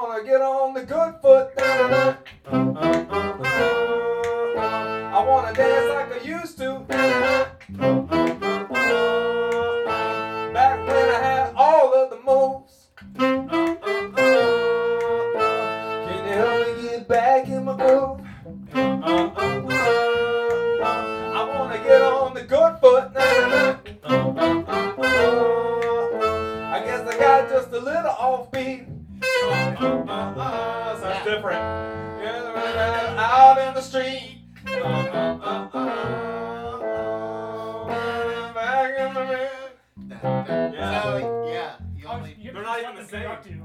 wanna get on the good foot. I wanna dance like I used to. Back when I had all of the moves. Can you help me get back in my groove? I wanna get on the good foot. I guess I got just a little offbeat. Sounds different. Yeah, Out in the street. Back in the bed. So, yeah, you only. You They're have not to even the let them conduct same. you.